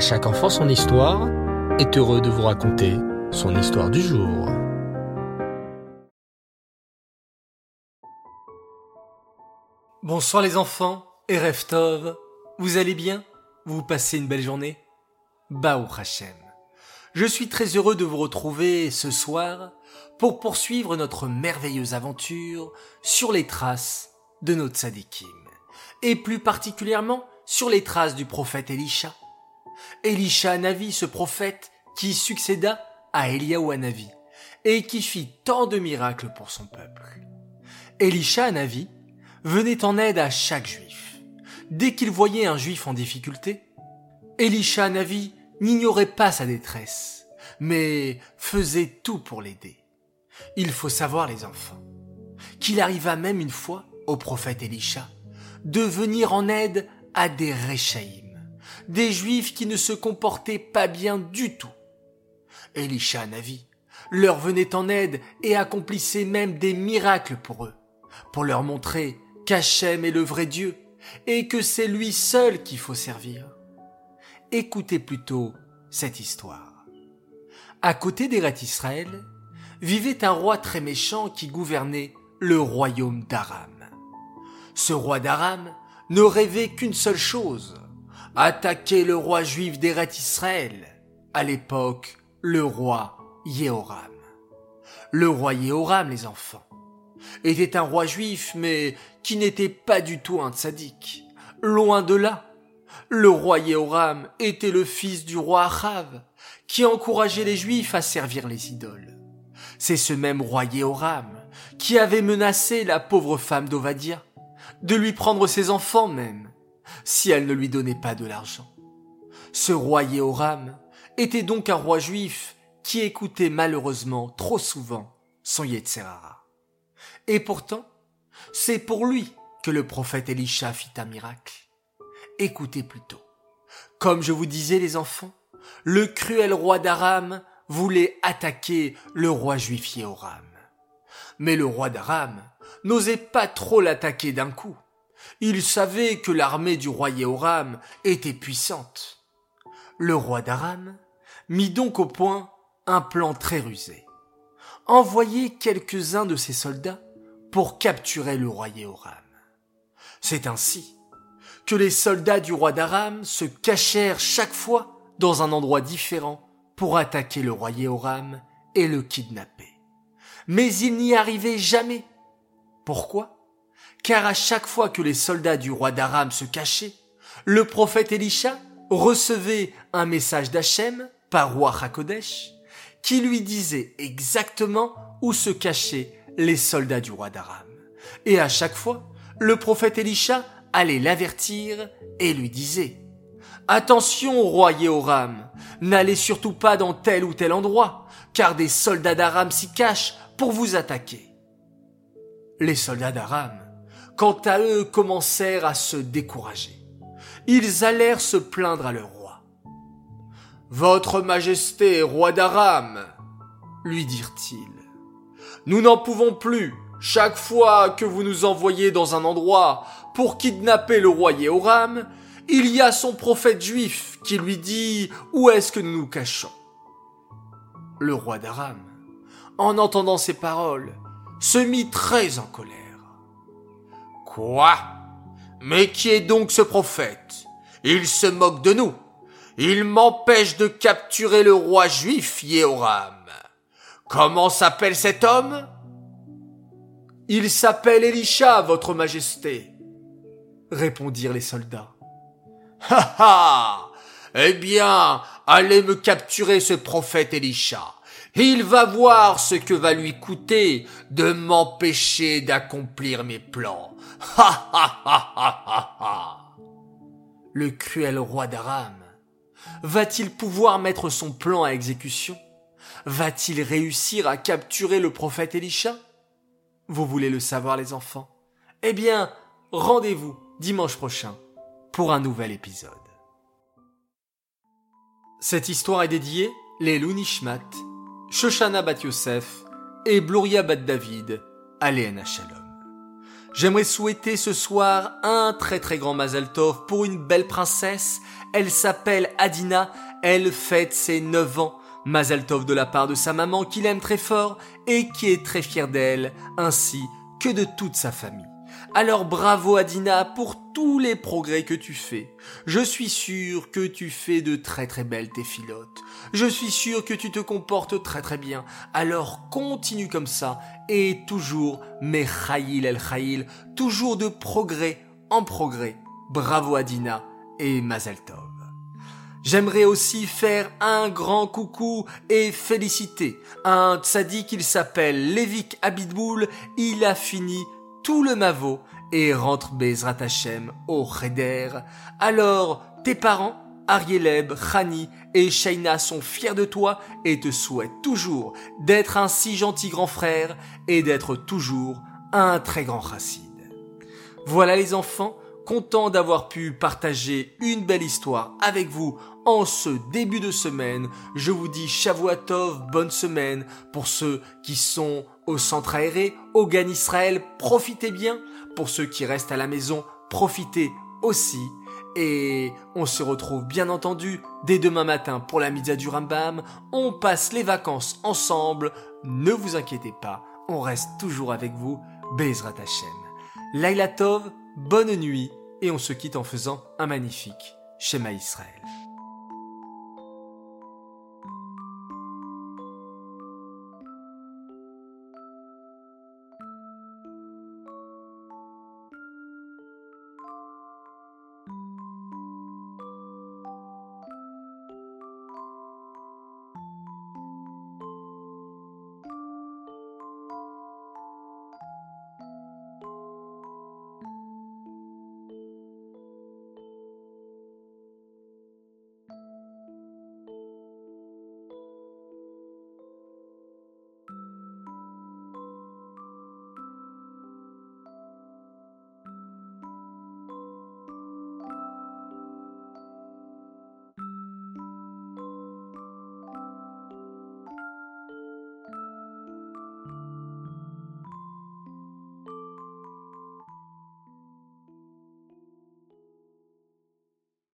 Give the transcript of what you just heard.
Chaque enfant son histoire est heureux de vous raconter son histoire du jour. Bonsoir les enfants et Reftov, vous allez bien? Vous passez une belle journée? Baou Hachem. Je suis très heureux de vous retrouver ce soir pour poursuivre notre merveilleuse aventure sur les traces de notre Sadikim, et plus particulièrement sur les traces du prophète Elisha. Elisha Navi, ce prophète qui succéda à Eliaou Navi et qui fit tant de miracles pour son peuple. Elisha Navi venait en aide à chaque juif. Dès qu'il voyait un juif en difficulté, Elisha Navi n'ignorait pas sa détresse, mais faisait tout pour l'aider. Il faut savoir, les enfants, qu'il arriva même une fois au prophète Elisha de venir en aide à des Réchaïm, des Juifs qui ne se comportaient pas bien du tout. Elisha Navi leur venait en aide et accomplissait même des miracles pour eux, pour leur montrer qu'Hachem est le vrai Dieu et que c'est lui seul qu'il faut servir. Écoutez plutôt cette histoire. À côté d'Eret Israël, vivait un roi très méchant qui gouvernait le royaume d'Aram. Ce roi d'Aram ne rêvait qu'une seule chose, attaquer le roi juif d'Eret Israël, à l'époque le roi Yehoram. Le roi Yehoram, les enfants, était un roi juif, mais qui n'était pas du tout un tzaddik. Loin de là. Le roi Yehoram était le fils du roi Achav, qui encourageait les juifs à servir les idoles. C'est ce même roi Yehoram qui avait menacé la pauvre femme d'Ovadia de lui prendre ses enfants même, si elle ne lui donnait pas de l'argent. Ce roi Yehoram était donc un roi juif qui écoutait malheureusement trop souvent son Yetzerara. Et pourtant, c'est pour lui que le prophète Elisha fit un miracle. Écoutez plutôt. Comme je vous disais les enfants, le cruel roi d'Aram voulait attaquer le roi juif Yehoram. Mais le roi d'Aram n'osait pas trop l'attaquer d'un coup. Il savait que l'armée du roi Yehoram était puissante. Le roi d'Aram mit donc au point un plan très rusé. Envoyer quelques-uns de ses soldats pour capturer le roi Yehoram. C'est ainsi que les soldats du roi d'Aram se cachèrent chaque fois dans un endroit différent pour attaquer le roi Yehoram et le kidnapper. Mais ils n'y arrivaient jamais pourquoi? Car à chaque fois que les soldats du roi d'Aram se cachaient, le prophète Elisha recevait un message d'Hachem par roi Hakodesh qui lui disait exactement où se cachaient les soldats du roi d'Aram. Et à chaque fois, le prophète Elisha allait l'avertir et lui disait Attention, roi Yehoram, n'allez surtout pas dans tel ou tel endroit, car des soldats d'Aram s'y cachent pour vous attaquer. Les soldats d'Aram, quant à eux, commencèrent à se décourager. Ils allèrent se plaindre à leur roi. Votre Majesté, roi d'Aram, lui dirent-ils, nous n'en pouvons plus. Chaque fois que vous nous envoyez dans un endroit pour kidnapper le roi Yehoram, il y a son prophète juif qui lui dit où est-ce que nous nous cachons? Le roi d'Aram, en entendant ces paroles, se mit très en colère. Quoi? Mais qui est donc ce prophète? Il se moque de nous. Il m'empêche de capturer le roi juif Yehoram. Comment s'appelle cet homme? Il s'appelle Elisha, votre majesté, répondirent les soldats. Ha ha Eh bien, allez me capturer ce prophète Elisha il va voir ce que va lui coûter de m'empêcher d'accomplir mes plans. Ha ha ha ha ha. Le cruel roi d'Aram va-t-il pouvoir mettre son plan à exécution? Va-t-il réussir à capturer le prophète Elisha Vous voulez le savoir les enfants? Eh bien, rendez-vous dimanche prochain pour un nouvel épisode. Cette histoire est dédiée les Lunishmat Shoshana Bat Yosef et Bluria Bat David, Aléana Shalom. J'aimerais souhaiter ce soir un très très grand Mazel Tov pour une belle princesse. Elle s'appelle Adina, elle fête ses 9 ans. Mazel Tov de la part de sa maman qui l'aime très fort et qui est très fière d'elle, ainsi que de toute sa famille. Alors bravo Adina pour tous les progrès que tu fais. Je suis sûr que tu fais de très très belles téphilotes. Je suis sûr que tu te comportes très très bien. Alors continue comme ça et toujours mais el Khaïl, toujours de progrès en progrès. Bravo Adina et Mazel Tov. J'aimerais aussi faire un grand coucou et féliciter un tzaddik, qu'il s'appelle Levik Abidboul, il a fini le mavo et rentre Bezrat Hashem au Cheder. Alors, tes parents, Arieleb, Khani et Shaina sont fiers de toi et te souhaitent toujours d'être un si gentil grand frère et d'être toujours un très grand chassid. Voilà les enfants, content d'avoir pu partager une belle histoire avec vous en ce début de semaine. Je vous dis Shavuatov, bonne semaine pour ceux qui sont au centre aéré, au Gan Israël, profitez bien. Pour ceux qui restent à la maison, profitez aussi. Et on se retrouve bien entendu dès demain matin pour la Mitzah du Rambam. On passe les vacances ensemble. Ne vous inquiétez pas, on reste toujours avec vous. Bezrat Hashem. Laila Tov, bonne nuit et on se quitte en faisant un magnifique Shema Israël.